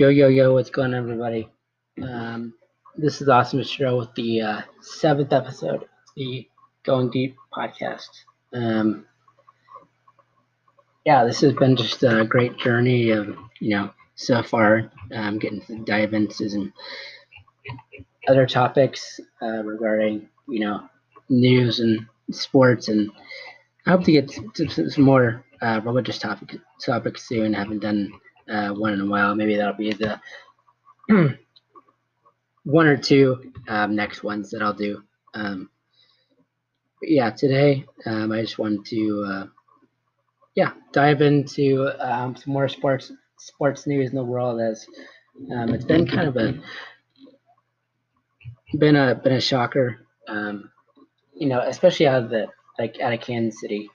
Yo, yo, yo, what's going on, everybody? Um, this is Awesome Show with the uh, seventh episode of the Going Deep podcast. Um, yeah, this has been just a great journey of, you know, so far, um, getting to dive into some other topics uh, regarding, you know, news and sports. And I hope to get to some more uh, religious topic, topics soon. I haven't done uh, one in a while. Maybe that'll be the one or two um, next ones that I'll do. Um, yeah, today um, I just wanted to uh, yeah dive into um, some more sports sports news in the world as um, it's been kind of a been a been a shocker. Um, you know, especially out of the like out of Kansas City.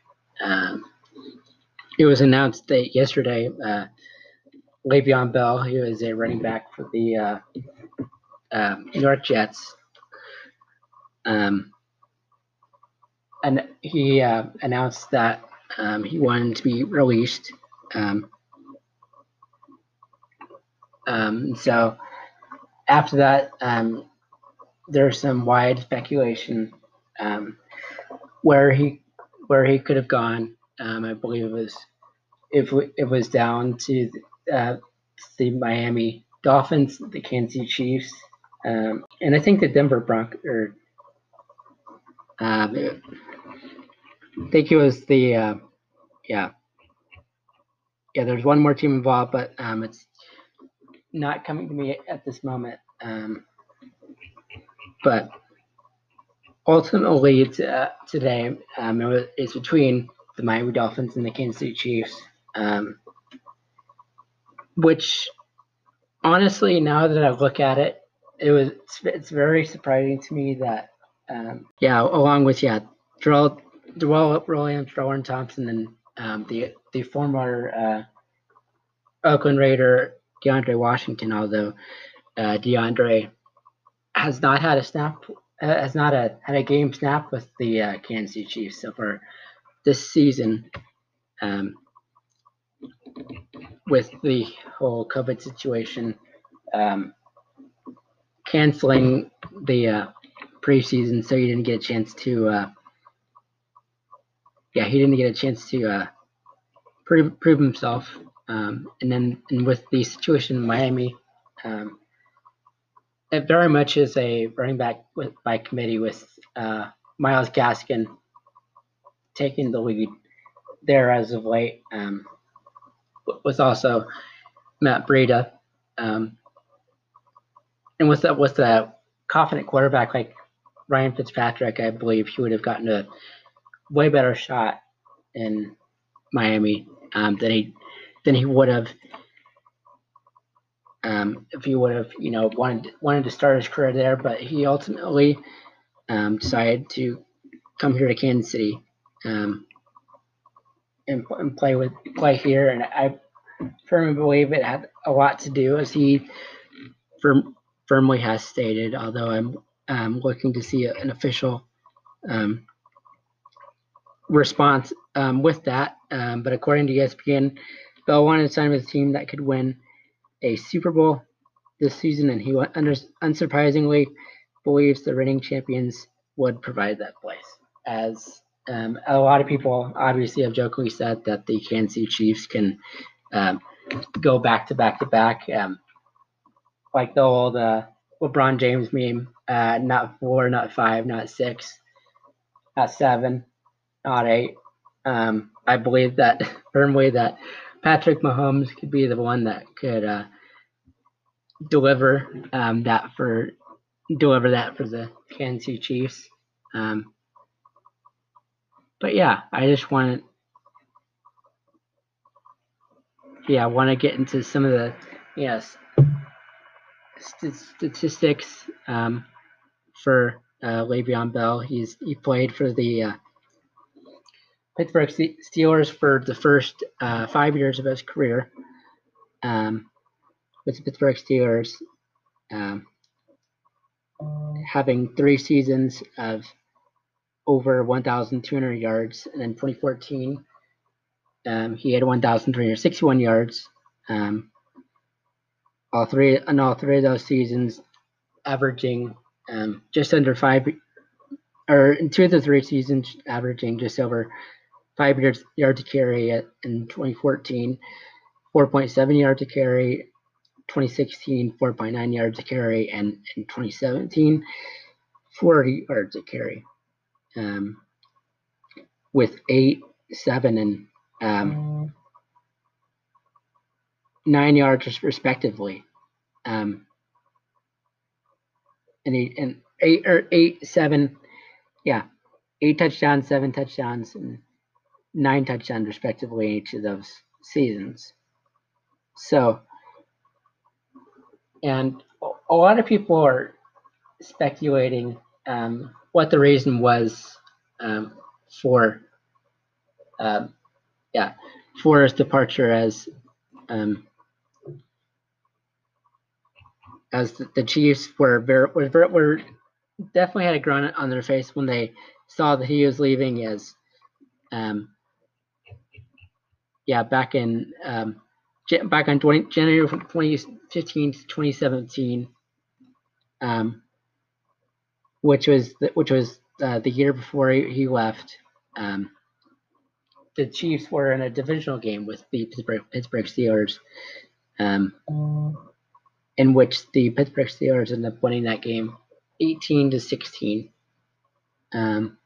it was announced that yesterday. Uh, Le'Veon Bell, who is a running back for the uh, uh, New York Jets. Um, and he uh, announced that um, he wanted to be released. Um, um so after that, um, there's some wide speculation um, where he where he could have gone. I believe it was if it was down to uh, the Miami Dolphins, the Kansas City Chiefs, um, and I think the Denver Broncos. Or, um, I think it was the uh, yeah yeah. There's one more team involved, but um, it's not coming to me at this moment. Um, but ultimately, it's, uh, today um, it was, it's between the Miami Dolphins and the Kansas City Chiefs. Um, which honestly, now that I look at it, it was it's, it's very surprising to me that um, yeah, along with yeah, Darrell Darrell Williams, Rowan Thompson, and um, the the former uh, Oakland Raider DeAndre Washington, although uh, DeAndre has not had a snap, uh, has not a, had a game snap with the uh, Kansas City Chiefs so far this season. Um, with the whole COVID situation, um, canceling the uh, preseason, so he didn't get a chance to. Uh, yeah, he didn't get a chance to uh, prove prove himself. Um, and then, and with the situation in Miami, um, it very much is a running back with, by committee with uh, Myles Gaskin taking the lead there as of late. Um, was also Matt Breida. Um, and with that, with a confident quarterback like Ryan Fitzpatrick, I believe he would have gotten a way better shot in Miami um, than he than he would have um, if he would have you know wanted wanted to start his career there. But he ultimately um, decided to come here to Kansas City. Um, and, and play with play here. And I firmly believe it had a lot to do, as he firm, firmly has stated. Although I'm um, looking to see an official um, response um, with that. Um, but according to ESPN, Bell wanted to sign with a team that could win a Super Bowl this season, and he unsurprisingly believes the reigning champions would provide that place as um, a lot of people obviously have jokingly said that the Kansas City Chiefs can um, go back to back to back, um, like the old uh, LeBron James meme. Uh, not four, not five, not six, not seven, not eight. Um, I believe that firmly that Patrick Mahomes could be the one that could uh, deliver um, that for deliver that for the Kansas City Chiefs. Um, but yeah, I just want to, yeah, I want to get into some of the, yes, st- statistics um, for uh, Le'Veon Bell. He's he played for the uh, Pittsburgh Steelers for the first uh, five years of his career um, with the Pittsburgh Steelers, um, having three seasons of over 1,200 yards. And in 2014, um, he had 1,361 yards. Um, all three in all three of those seasons, averaging um, just under five, or in two of the three seasons, averaging just over five yards yards to carry at, in 2014, 4.7 yards to carry, 2016, 4.9 yards to carry, and in 2017, 40 yards to carry, um, with eight, seven, and um, nine yards respectively. Um, and eight and eight or eight, seven, yeah, eight touchdowns, seven touchdowns, and nine touchdowns respectively in each of those seasons. So, and a lot of people are speculating um, what the reason was um, for, um, yeah, for his departure as um, as the, the Chiefs were very were, were definitely had a grin on their face when they saw that he was leaving as um yeah back in um back on 20, January 2015 to 2017 um which was the, which was uh, the year before he, left um the Chiefs were in a divisional game with the Pittsburgh, Pittsburgh Steelers um in which the Pittsburgh Steelers ended up winning that game 18 to 16. Um,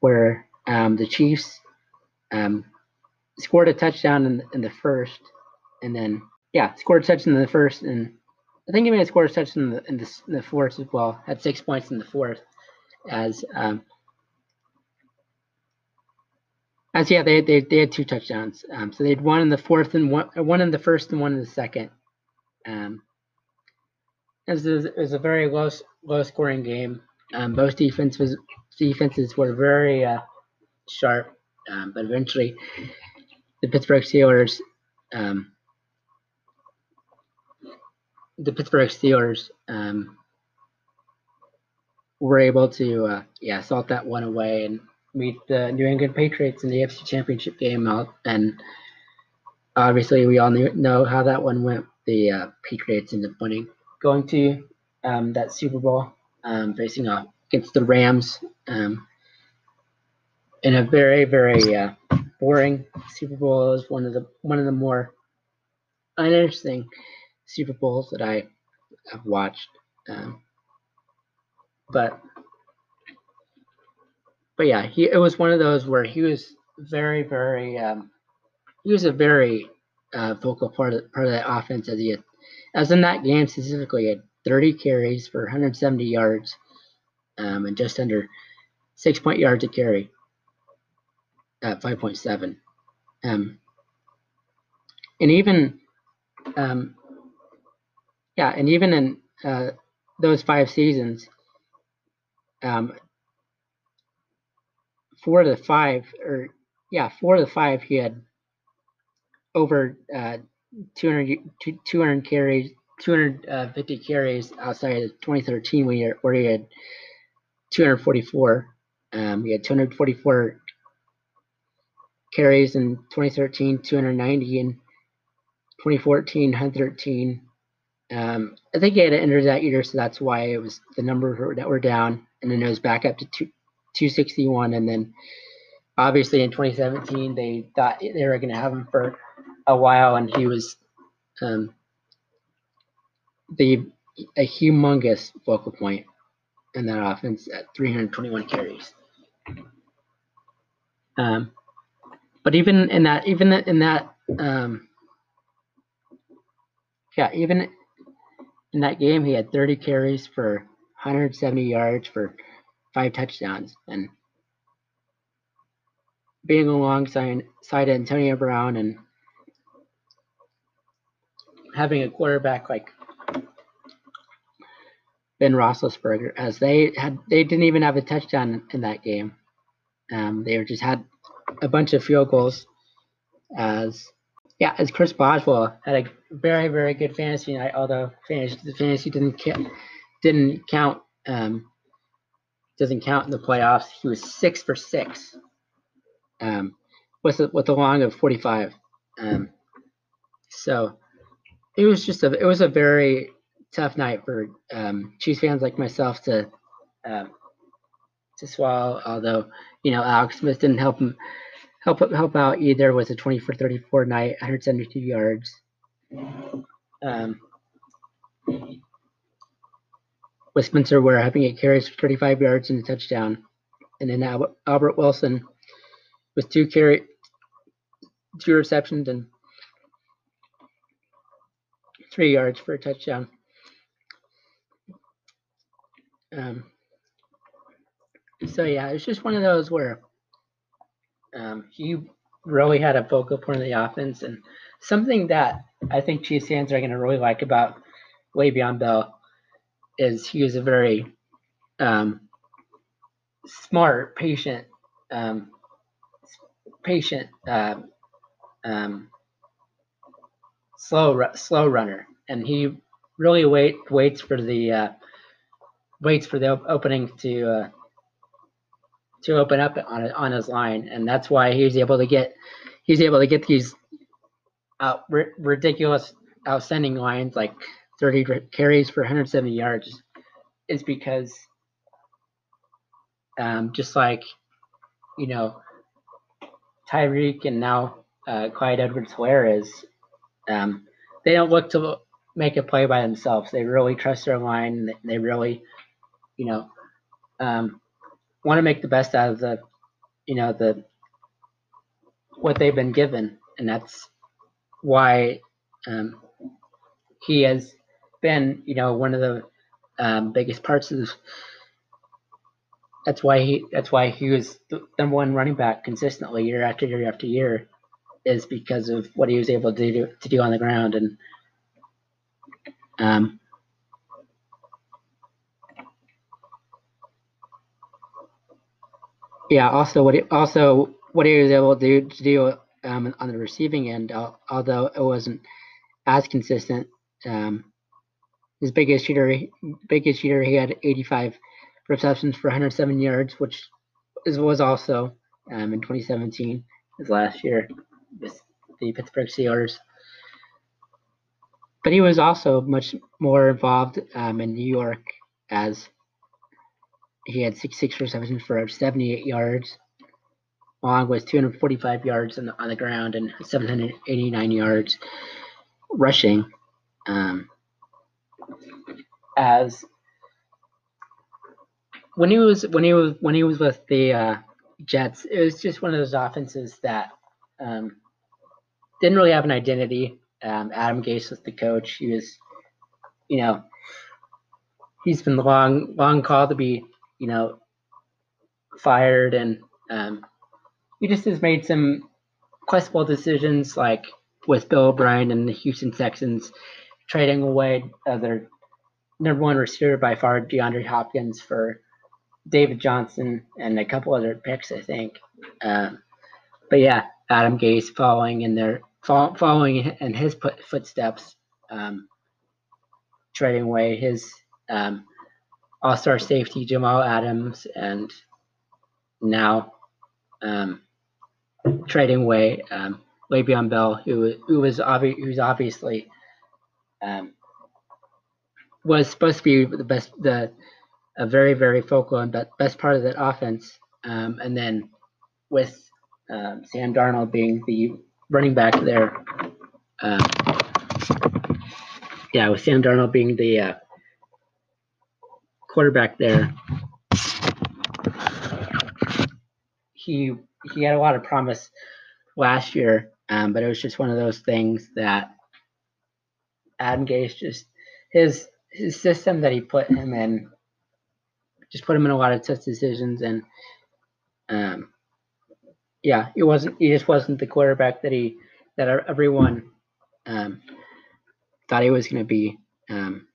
where um, the Chiefs um, scored a touchdown in, in the first, and then yeah, scored a touchdown in the first, and I think he made a touchdown in the, in the, in the fourth as well. Had six points in the fourth, as um, as yeah, they, they, they had two touchdowns. Um, so they had one in the fourth and one one in the first and one in the second. Um, it was, it was a very low low scoring game. Um, both defenses defenses were very uh, sharp, um, but eventually the Pittsburgh Steelers um, the Pittsburgh Steelers um, were able to uh, yeah salt that one away and meet the New England Patriots in the AFC Championship game out. And obviously, we all knew, know how that one went. The uh, Patriots ended up winning, going to um, that Super Bowl, um, facing off against the Rams um, in a very, very uh, boring Super Bowl. It was one of the one of the more uninteresting Super Bowls that I have watched. Um, but but yeah, he it was one of those where he was very, very um, he was a very uh, vocal part of part of that offense as he as in that game specifically he had 30 carries for 170 yards um, and just under six point yards to carry at 5.7 um, and even um, yeah and even in uh, those five seasons um, four the five, or yeah, four of the five, he had over uh, 200, 200 carries, 250 carries outside of 2013 when he, where he had 244. Um, he had 244 carries in 2013, 290 in 2014, 113. Um, I think he had entered that year, so that's why it was the number that were down, and then it was back up to two, 261, and then obviously in 2017 they thought they were going to have him for a while, and he was um, the a humongous focal point in that offense at 321 carries. Um, but even in that, even in that, um, yeah, even in that game, he had 30 carries for 170 yards for five touchdowns. And being alongside side Antonio Brown and having a quarterback like Ben Roethlisberger, as they had they didn't even have a touchdown in that game. Um, they just had a bunch of field goals. As yeah, as Chris Boswell had a very very good fantasy night, although fantasy the fantasy didn't didn't count um, doesn't count in the playoffs. He was six for six um, with a, with a long of 45. Um, so it was just a it was a very tough night for um, Chiefs fans like myself to uh, to swallow. Although you know Alex Smith didn't help him help help out either. with a 24 34 night, 172 yards. Um, with Spencer Ware having eight carries for 35 yards and a touchdown, and then Albert, Wilson with two carry, two receptions and three yards for a touchdown. Um, so yeah, it's just one of those where um, he really had a focal point of the offense, and something that I think Chiefs fans are going to really like about Le'Veon Bell is he was a very um, smart, patient, um, patient, uh, um, slow slow runner, and he really wait waits for the uh, waits for the opening to uh, to open up on on his line, and that's why he's able to get he's able to get these out, ridiculous outstanding lines like 30 carries for 170 yards is because um, just like you know Tyreek and now uh, Clyde Edwards-Helaire is um, they don't look to make a play by themselves. They really trust their line. They really, you know, um, want to make the best out of the, you know, the what they've been given, and that's why um, he has been, you know, one of the um, biggest parts of this. That's why he. That's why he was the number one running back consistently year after year after year, is because of what he was able to do to do on the ground and. Um, yeah. Also, what he, also what he was able to do to do um, on the receiving end, although it wasn't as consistent. Um, his biggest shooter, biggest shooter, he had 85 receptions for 107 yards, which is, was also um, in 2017, his last year with the Pittsburgh Steelers. But he was also much more involved um, in New York as he had 66 receptions for 78 yards, along was 245 yards on the, on the ground and 789 yards rushing. Um, as when he was when he was when he was with the uh, Jets, it was just one of those offenses that um, didn't really have an identity. Um, Adam Gase was the coach. He was, you know, he's been the long long called to be, you know, fired, and um, he just has made some questionable decisions, like with Bill O'Brien and the Houston Texans trading away their number one receiver by far, DeAndre Hopkins, for David Johnson and a couple other picks, I think. Um, but yeah, Adam Gase following in their following in his footsteps, um, trading away his um, all-star safety Jamal Adams, and now um, trading away um, Le'Veon Bell, who who was obvi- who's obviously um, was supposed to be the best, the a very very focal and best part of that offense. Um, and then with um, Sam Darnold being the running back there, uh, yeah, with Sam Darnold being the uh, quarterback there, he he had a lot of promise last year, um, but it was just one of those things that Adam Gase just his his system that he put him in just put him in a lot of tough decisions and um yeah it wasn't he just wasn't the quarterback that he that everyone um thought he was going to be um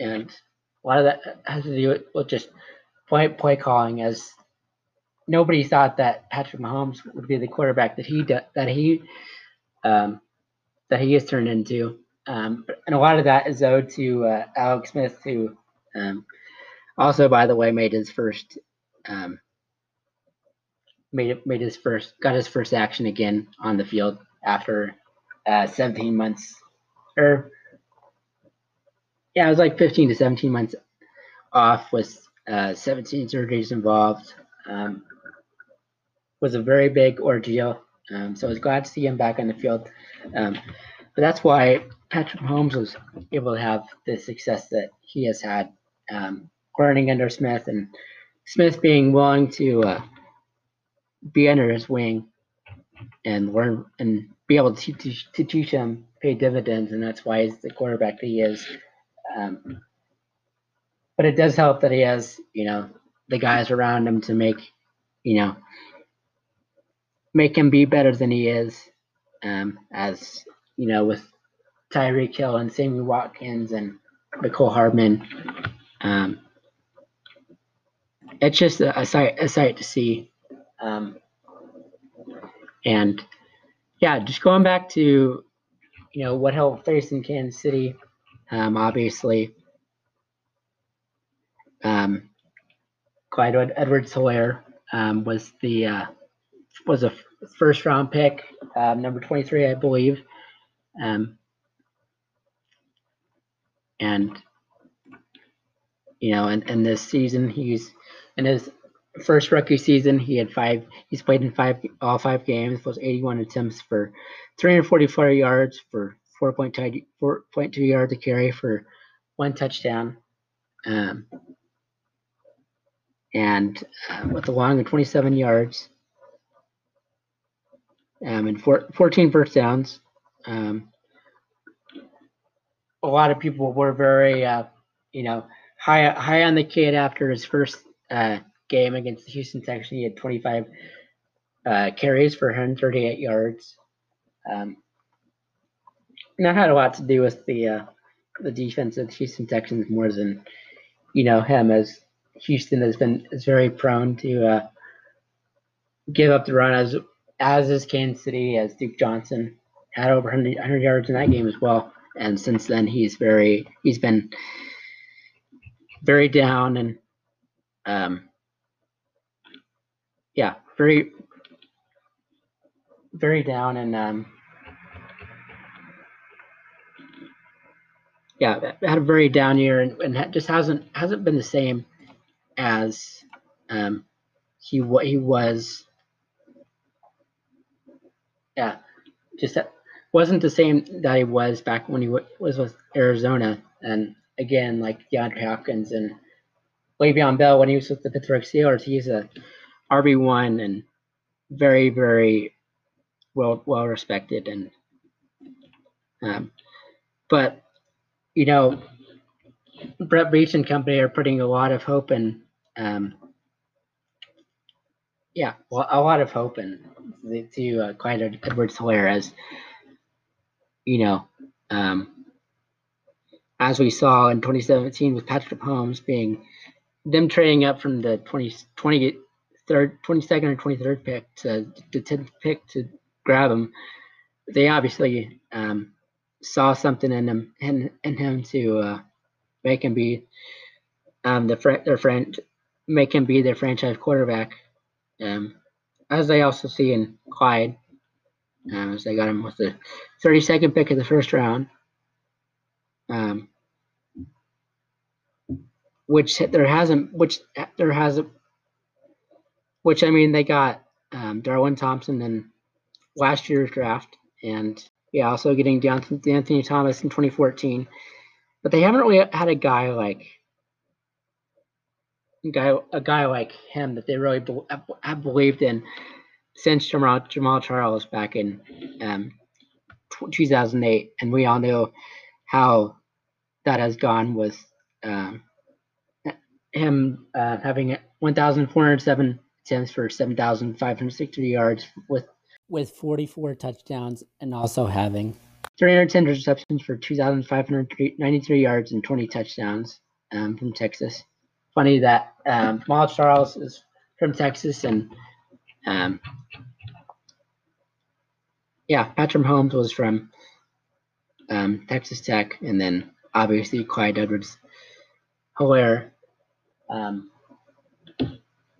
and lot of that has to do with just play play calling as nobody thought that Patrick Mahomes would be the quarterback that he that he um that he has turned into. Um, and a lot of that is owed to uh, Alex Smith, who um, also, by the way, made his first um, made made his first got his first action again on the field after uh, 17 months or yeah, it was like 15 to 17 months off with uh, 17 surgeries involved. Um, was a very big ordeal. Um, so I was glad to see him back on the field. Um, but that's why Patrick Mahomes was able to have the success that he has had, um, learning under Smith and Smith being willing to uh, be under his wing and learn and be able to to teach him pay dividends, and that's why he's the quarterback that he is. Um, but it does help that he has, you know, the guys around him to make, you know, make him be better than he is. Um, as you know, with Tyreek Hill and Sammy Watkins and Mecole Hardman, um, it's just a, a, sight a sight to see. Um, and yeah, just going back to you know what helped face in Kansas City, um, obviously. Um, Clyde Edwards-Helaire um, was the uh, was a first round pick, uh, number 23, I believe. Um, and, you know, in, in this season, he's in his first rookie season, he had five, he's played in five, all five games, was 81 attempts for 344 yards for 4.2, 4.2 yards to carry for one touchdown. Um, and uh, with a long of 27 yards um, and four, 14 first downs. Um, a lot of people were very, uh, you know, high high on the kid after his first uh, game against the Houston Texans. He had 25 uh, carries for 138 yards. Um, and that had a lot to do with the uh, the defense of the Houston Texans more than you know him, as Houston has been is very prone to uh, give up the run as as is Kansas City, as Duke Johnson had over 100, 100 yards in that game as well. And since then, he's very he's been very down and um, yeah, very very down and um, yeah, had a very down year and, and just hasn't hasn't been the same as um, he what he was yeah, just that wasn't the same that he was back when he was with Arizona. And again, like DeAndre Hopkins and Le'Veon Bell when he was with the Pittsburgh Steelers, he's a RB one and very very well well respected and um, but you know Brett Veach and company are putting a lot of hope in um, yeah well, a lot of hope in to uh, Clyde Edwards-Helaire as you know, um, as we saw in 2017 with Patrick Mahomes being them trading up from the 20, 20 third, 22nd or 23rd pick to the 10th pick to grab him, they obviously um, saw something in him in, in him to uh, make him be um, the fr- their friend, make him be their franchise quarterback. Um, as they also see in Clyde, um, as they got him with the 32nd pick of the first round, um, which there hasn't, which there hasn't, which I mean they got um, Darwin Thompson in last year's draft, and yeah, also getting down to Anthony Thomas in 2014, but they haven't really had a guy like a guy a guy like him that they really be, have believed in since Jamaal, Jamaal Charles back in um, 2008, and we all know how that has gone with um, him uh, having 1,407 attempts for 7,560 yards with with 44 touchdowns and also having 310 receptions for 2,593 yards and 20 touchdowns um, from Texas funny that um, Miles Charles is from Texas, and um, yeah, Patrick Mahomes was from um, Texas Tech, and then obviously Clyde Edwards Helaire um,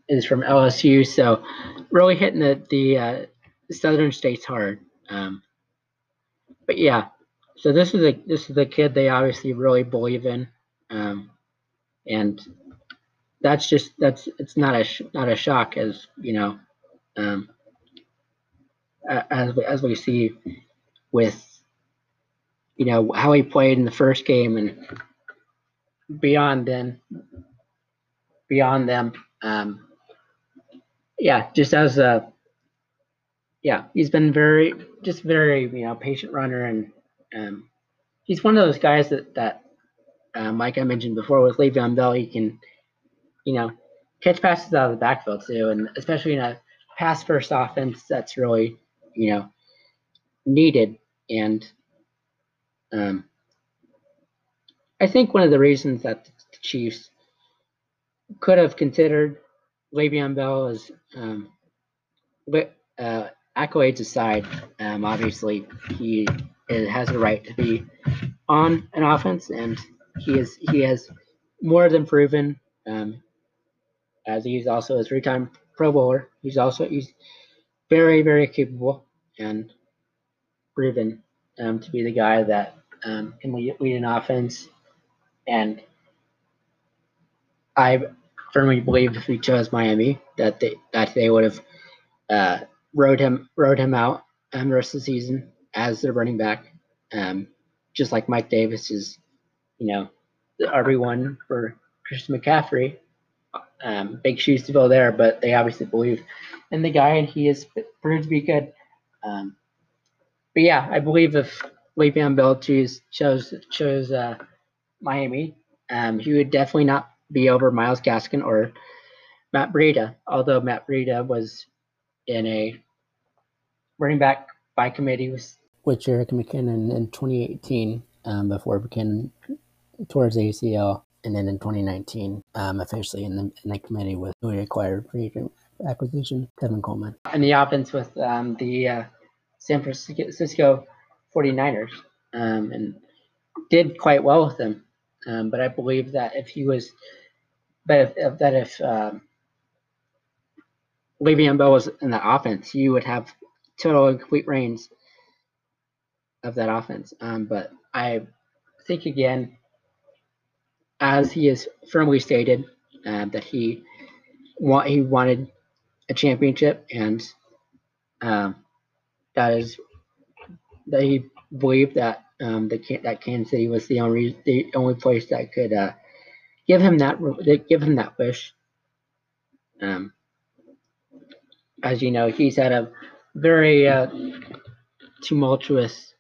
is from LSU. So really hitting the the uh, southern states hard. Um, but yeah, so this is a this is the kid they obviously really believe in, um, and that's just that's it's not a not a shock as you know, um, as as we see with you know how he played in the first game and beyond then beyond them um, yeah just as a yeah he's been very just very you know patient runner and um, he's one of those guys that that uh, Mike I mentioned before with Le'Veon Bell he can you know catch passes out of the backfield too and especially in a pass first offense that's really you know needed. And um, I think one of the reasons that the Chiefs could have considered Le'Veon Bell as, um, uh, accolades aside, um, obviously he has a right to be on an offense, and he is he has more than proven. Um, as he's also a three-time Pro Bowler, he's also he's very very capable and proven um, to be the guy that um, can lead, lead an offense. And I firmly believe if we chose Miami, that they that they would have uh, rode him rode him out um, the rest of the season as their running back, um, just like Mike Davis is, you know, the RB one for Christian McCaffrey. Um, big shoes to fill there, but they obviously believe in the guy, and he has proved to be good. Um, but yeah, I believe if Le'Veon Bell chose chose chose uh, Miami, um, he would definitely not be over Miles Gaskin or Matt Breida. Although Matt Breida was in a running back by committee with with Jerick McKinnon in 2018 um, before McKinnon towards ACL, and then in 2019 um, officially in the, in the committee with newly acquired free acquisition Tevin Coleman. And the offense with um, the uh, San Francisco 49ers um, and did quite well with them. Um, but I believe that if he was, but if, if that if um, Le'Veon Bell was in the offense, you would have total and complete reigns of that offense. Um, but I think again, as he has firmly stated, uh, that he want he wanted a championship, and um, that is that he believed that um, the that Kansas City was the only the only place that could uh, give him that give him that wish. Um, as you know, he's had a very uh, tumultuous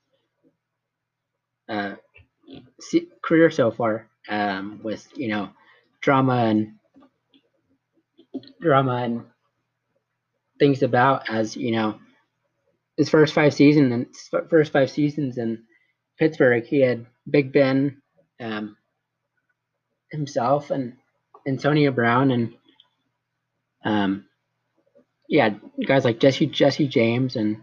uh, career so far, um, with you know drama and drama and things about as you know his first five seasons and first five seasons in Pittsburgh, he had Big Ben, um, himself, and Antonio Brown, and um, yeah, guys like Jesse Jesse James and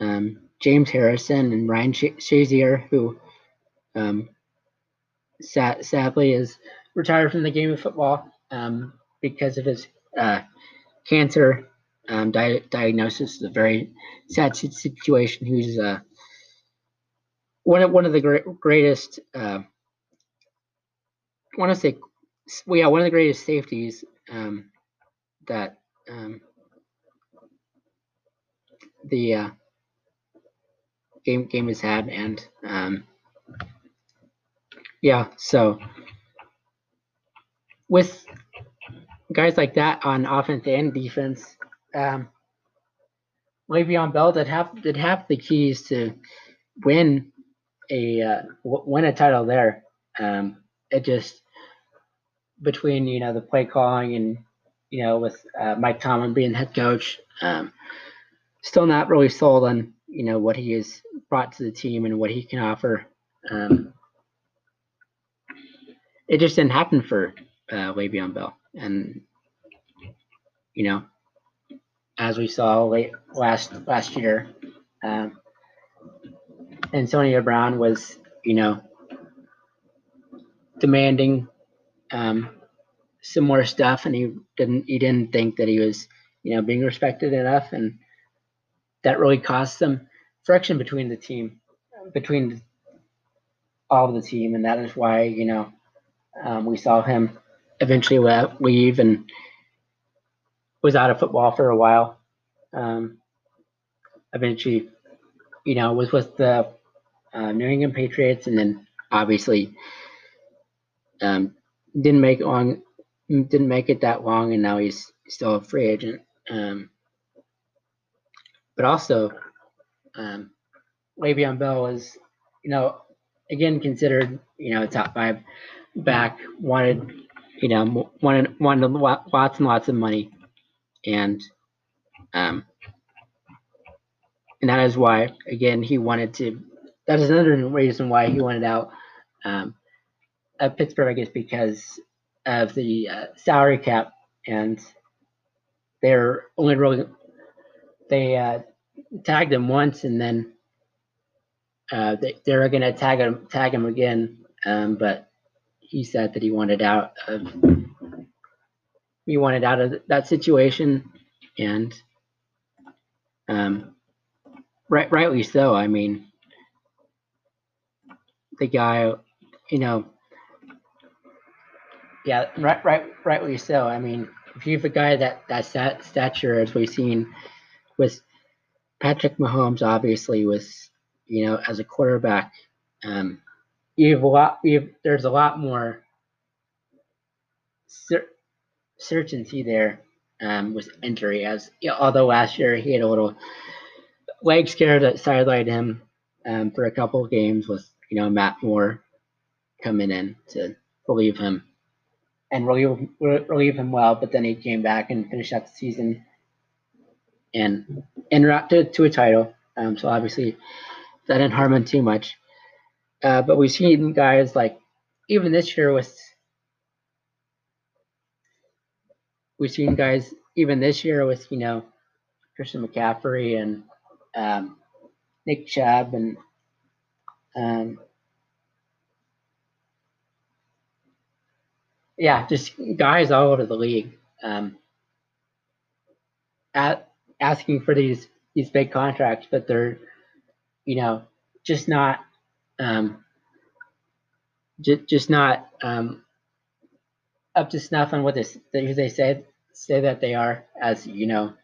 um, James Harrison and Ryan Shazier, who um, sad, sadly is retired from the game of football um, because of his uh, cancer um, di- diagnosis. is a very sad situation. Who's uh, one of one of the great, greatest. Uh, I want to say, well, yeah, one of the greatest safeties um, that um, the uh, game game has had, and um, yeah, so with guys like that on offense and defense, um, Le'Veon Bell did have did have the keys to win a uh, win a title there. Um, it just between you know the play calling and you know with uh, Mike Tomlin being head coach, um, still not really sold on you know what he has brought to the team and what he can offer. Um, it just didn't happen for uh, Le'Veon Bell, and you know as we saw late last last year. Um, Antonio Brown was, you know, demanding um, some more stuff, and he didn't he didn't think that he was, you know, being respected enough, and that really caused some friction between the team between all of the team, and that is why you know um, we saw him eventually leave and was out of football for a while. Um, eventually, you know, was with the uh, New England Patriots, and then obviously um, didn't make long, didn't make it that long, and now he's still a free agent. Um, but also, um, Le'Veon Bell was, you know, again considered, you know, top five back. Wanted, you know, wanted wanted lots and lots of money, and um, and that is why, again, he wanted to. That is another reason why he wanted out um, of Pittsburgh I guess, because of the uh, salary cap, and they're only really they uh, tagged him once, and then uh, they, they're going to tag him tag him again. Um, but he said that he wanted out of he wanted out of that situation, and um, right, rightly so. I mean, the guy, you know, yeah, right, right, rightly so. I mean, if you have a guy that that stat, stature, as we've seen with Patrick Mahomes, obviously was, you know, as a quarterback, um, you have a lot. You have, there's a lot more cer- certainty there um, with injury. As although last year he had a little leg scare that sidelined him um, for a couple of games with you know Matt Moore coming in to relieve him and relieve, relieve him well. But then he came back and finished out the season and en route to, to a title. Um, so obviously that didn't harm him too much. Uh, but we've seen guys like even this year with we've seen guys even this year with you know Christian McCaffrey and um, Nick Chubb and um, yeah, just guys all over the league um, at, asking for these these big contracts, but they're you know just not um, just just not um, up to snuff on what this they say say that they are. As you know,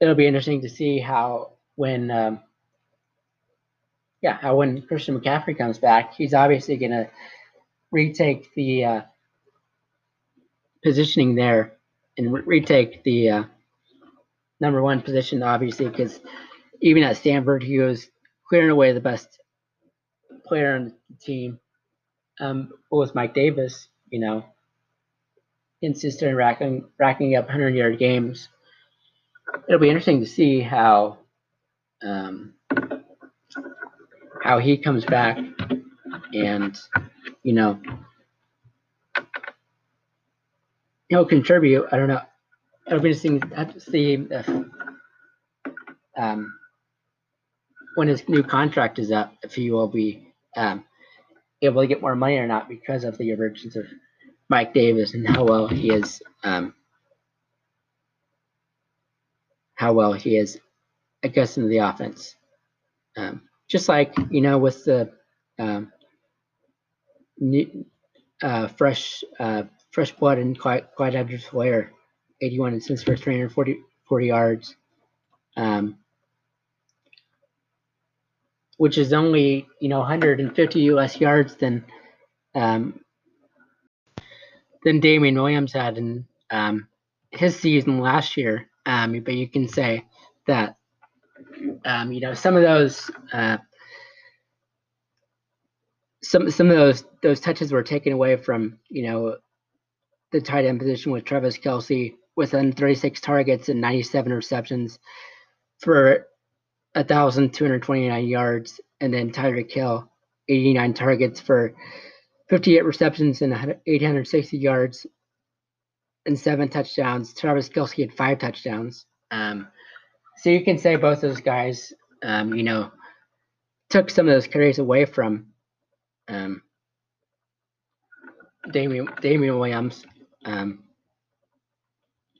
it'll be interesting to see how when um, yeah how when Christian McCaffrey comes back, he's obviously to retake the uh, positioning there and retake the uh, number one position, obviously, because even at Stanford, he was clearing away the best player on the team. Um, was Mike Davis, you know, consistent racking racking up 100 yard games. It'll be interesting to see how um, how he comes back, and you know he'll contribute. I don't know. It'll be interesting to see if um, when his new contract is up, if he will be um, able to get more money or not because of the emergence of Mike Davis and how well he is um, how well he is adjusting to the offense. Um, just like you know with the um, new, uh, fresh uh, fresh blood and Clyde Clyde Edwards Helaire, 81 assists for 340 40 yards. Um, which is only you know 150 U.S. yards than um, than Damien Williams had in um, his season last year. Um, but you can say that um, you know some of those uh, some some of those those touches were taken away from you know the tight end position with Travis Kelce with 36 targets and 97 receptions for 1,229 yards, and then Tyreek Hill, 89 targets for 58 receptions and 860 yards and seven touchdowns. Travis Kelce had five touchdowns. Um, so you can say both those guys, um, you know, took some of those carries away from um, Damien, Damien Williams. Um,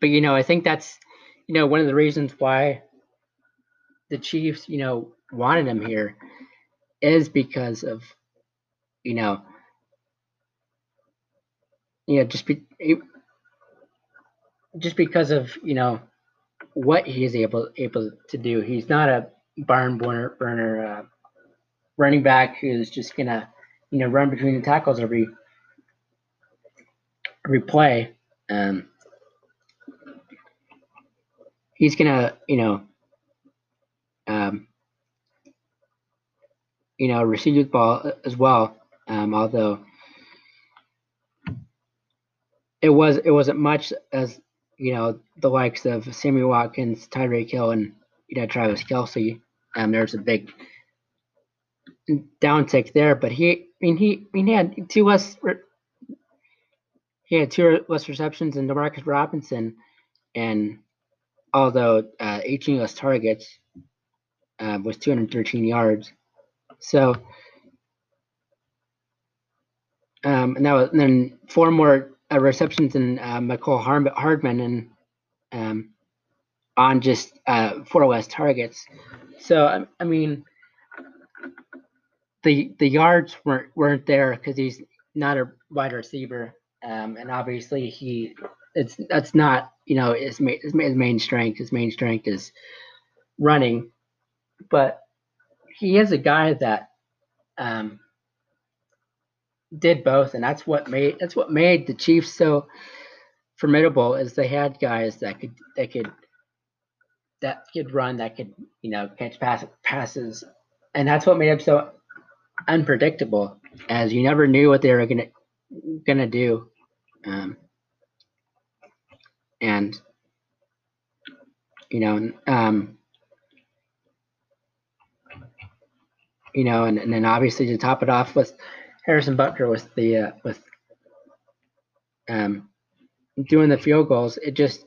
but you know, I think that's you know one of the reasons why the Chiefs, you know, wanted him here is because of, you know, you know, just be, just because of you know what he is able able to do. He's not a barn burner, burner uh, running back who's just gonna you know run between the tackles every every play. Um, he's gonna you know um, you know receive the ball as well. Um, although it was it wasn't much as you know, the likes of Sammy Watkins, Tyreek Hill, and you know Travis Kelce. Um, there's a big downtick there, but he, I mean, he, I mean, he had two less, he had two less receptions than Demarcus Robinson, and although uh, 18 less targets uh, was 213 yards, so. Um, and was and then four more uh, receptions in uh, Mecole Hardman and um, on just uh, four less targets. So I, I mean, the the yards weren't weren't there because he's not a wide receiver, um, and obviously he it's that's not you know his, his his main strength. His main strength is running, but he is a guy that um, did both, and that's what made that's what made the Chiefs so formidable. Is they had guys that could that could that could run, that could you know catch pass, passes, and that's what made them so unpredictable. As you never knew what they were gonna gonna do, um, and you know, um, you know, and, and then obviously to top it off with Harrison Butker with the uh, with um, doing the field goals. It just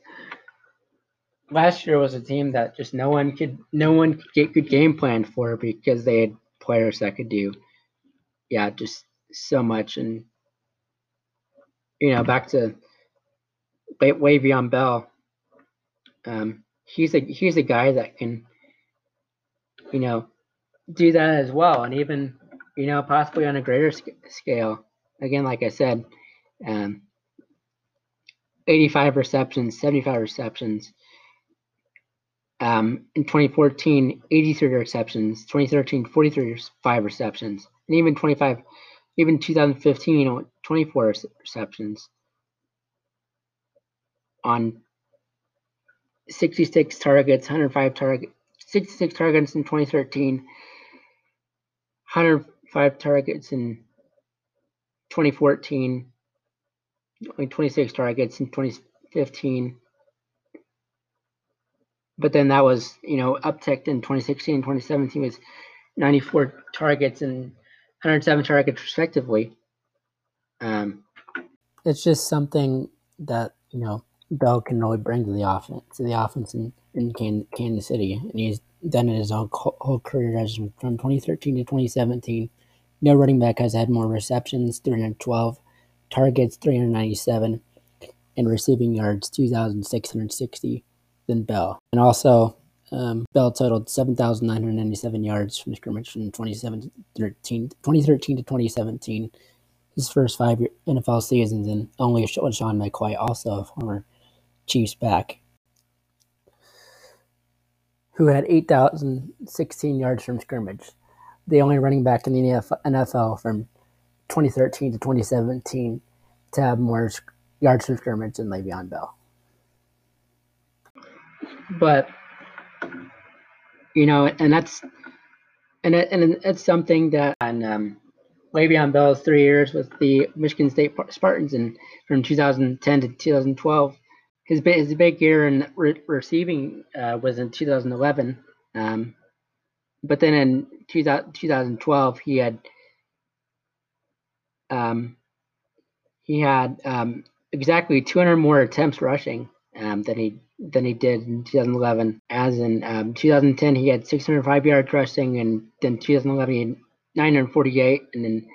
last year was a team that just no one could no one could get good game plan for because they had players that could do yeah just so much and you know back to Le'Veon Bell. Um, he's a he's a guy that can you know do that as well and even you know, possibly on a greater sc- scale. Again, like I said, um, 85 receptions, 75 receptions. Um, in 2014, 83 receptions. 2013, 43 five receptions, and even 25, even 2015, you know, 24 receptions on 66 targets, 105 targets, 66 targets in 2013, 100 five targets in 2014, only 26 targets in 2015. But then that was, you know, upticked in 2016, 2017 was 94 targets and 107 targets respectively. Um, it's just something that you know Bell can really bring to the offense, to the offense in, in Kansas City, and he's done it his whole, whole career as from 2013 to 2017. No running back has had more receptions, 312, targets, 397, and receiving yards, 2,660 than Bell. And also, um, Bell totaled 7,997 yards from scrimmage from 2013, 2013 to 2017. His first five NFL seasons, and only Sean McCoy, also a former Chiefs back, who had 8,016 yards from scrimmage the only running back in the NFL from 2013 to 2017 to have more yards from scrimmage than Le'Veon Bell. But you know, and that's and it, and it's something that and um, Le'Veon Bell's three years with the Michigan State Spartans and from 2010 to 2012. His big, his big year in re- receiving uh, was in 2011. Um, but then in 2012, he had um, he had um, exactly 200 more attempts rushing um, than he than he did in 2011. As in um, 2010, he had 605 yards rushing, and then 2011 he had 948, and then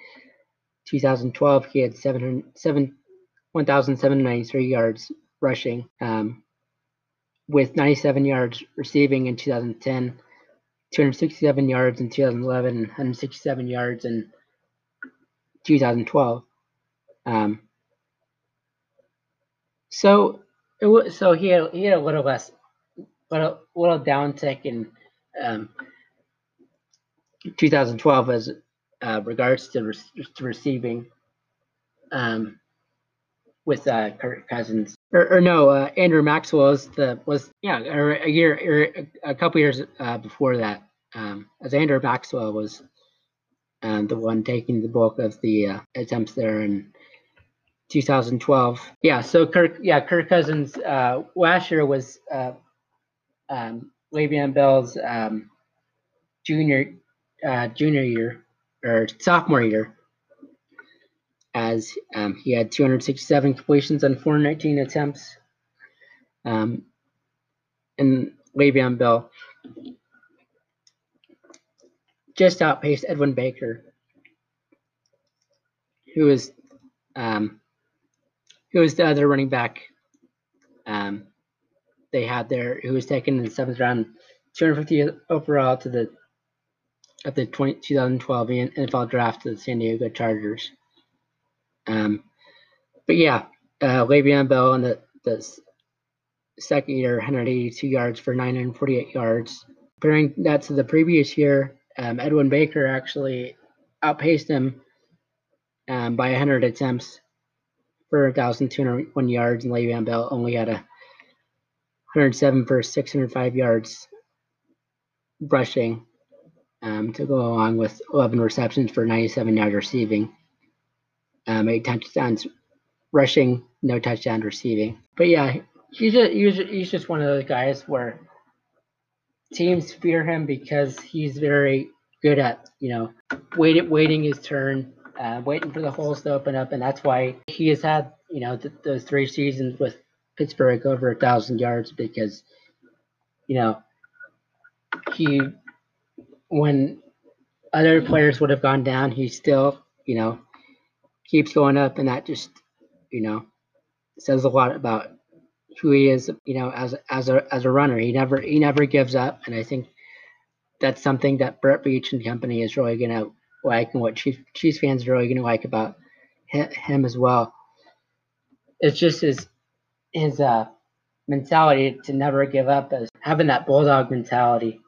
2012 he had 700, 7, 1,793 yards rushing, um, with 97 yards receiving in 2010. 267 yards in 2011 167 yards in 2012. Um, so it was, so he had, he had a little less, little little downtick in um, 2012 as uh, regards to, re- to receiving um, with uh, Kirk Cousins or, or no uh, Andrew Maxwell was the was yeah or a year or a couple years uh, before that um, as Andrew Maxwell was um, the one taking the bulk of the uh, attempts there in 2012. Yeah, so Kirk yeah Kirk Cousins uh, last year was uh, um, Le'Veon Bell's um, junior uh, junior year or sophomore year, as um, he had 267 completions on 419 attempts. Um, and Le'Veon Bell just outpaced Edwin Baker, who is um, who was the other running back um, they had there, who was taken in the seventh round, 250 overall to the of the 20, 2012 NFL draft to the San Diego Chargers. Um, but yeah, uh, Le'Veon Bell in the, the second year, 182 yards for 948 yards. Comparing that to the previous year, um, Edwin Baker actually outpaced him um, by 100 attempts for 1,201 yards, and Le'Veon Bell only had a 107 for 605 yards rushing um, to go along with 11 receptions for 97 yards receiving, um, eight touchdowns rushing, no touchdown receiving. But yeah, he's just, he's, he's just one of those guys where teams fear him because he's very good at, you know, waiting, waiting his turn, uh, waiting for the holes to open up. And that's why he has had, you know, th- those three seasons with Pittsburgh over a thousand yards because, you know, he when other players would have gone down, he still, you know, keeps going up, and that just, you know, says a lot about who he is, you know, as as a as a runner. He never he never gives up, and I think that's something that Brett Veach and company is really gonna like, and what Chiefs, fans are really gonna like about him as well. It's just his his uh, mentality to never give up, as having that bulldog mentality,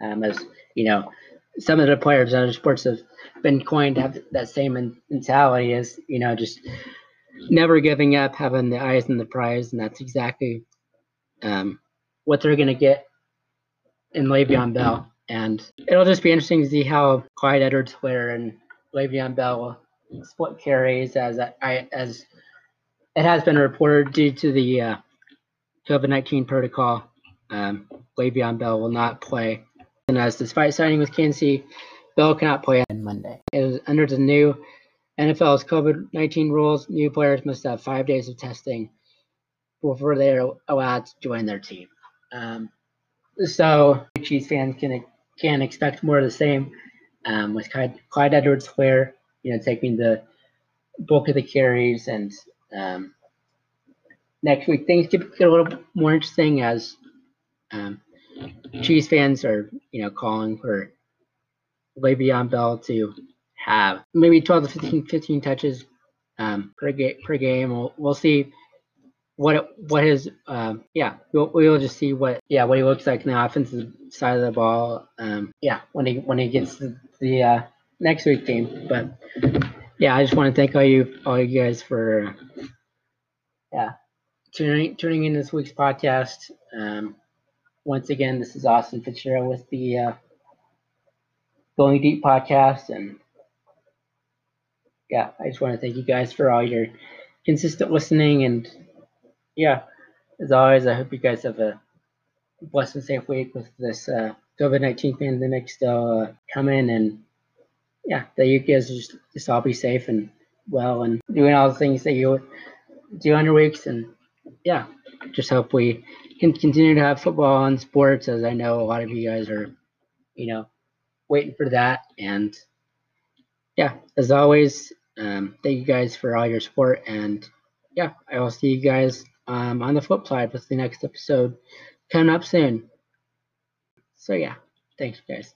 um, as you know, some of the players in other sports have been coined to have that same mentality as, you know, just never giving up, having the eyes on the prize. And that's exactly um, what they're going to get in Le'Veon Bell. And it'll just be interesting to see how Clyde Edwards Helaire and Le'Veon Bell split carries as I as it has been reported due to the uh, COVID 19 protocol. Um, Le'Veon Bell will not play and as despite signing with Kansas City, Bell cannot play on Monday. It is under the new NFL's COVID 19 rules, new players must have five days of testing before they are allowed to join their team. Um, so Chiefs fans can can expect more of the same um, with Clyde, Clyde Edwards Helaire, you know, taking the bulk of the carries and um, next week things get a little more interesting as um, Chiefs fans are, you know, calling for Le'Veon Bell to have maybe 12 to 15, 15 touches um, per, ga- per game. We'll, we'll see what what his um, yeah we'll, we'll just see what yeah what he looks like in the offensive side of the ball um, yeah when he when he gets to the uh, next week game but yeah I just want to thank all you all you guys for yeah tuning tuning in this week's podcast um, once again, this is Austin Fitzgerald with the uh, Going Deep podcast. And yeah, I just want to thank you guys for all your consistent listening. And yeah, as always, I hope you guys have a blessed and safe week with this uh, COVID 19 pandemic still uh, coming. And yeah, that you guys just, just all be safe and well and doing all the things that you do on your weeks. And yeah, just hope we can continue to have football and sports, as I know a lot of you guys are, you know, waiting for that. And yeah, as always, um, thank you guys for all your support. And yeah, I will see you guys um, on the flip side with the next episode coming up soon. So yeah, Thanks, guys.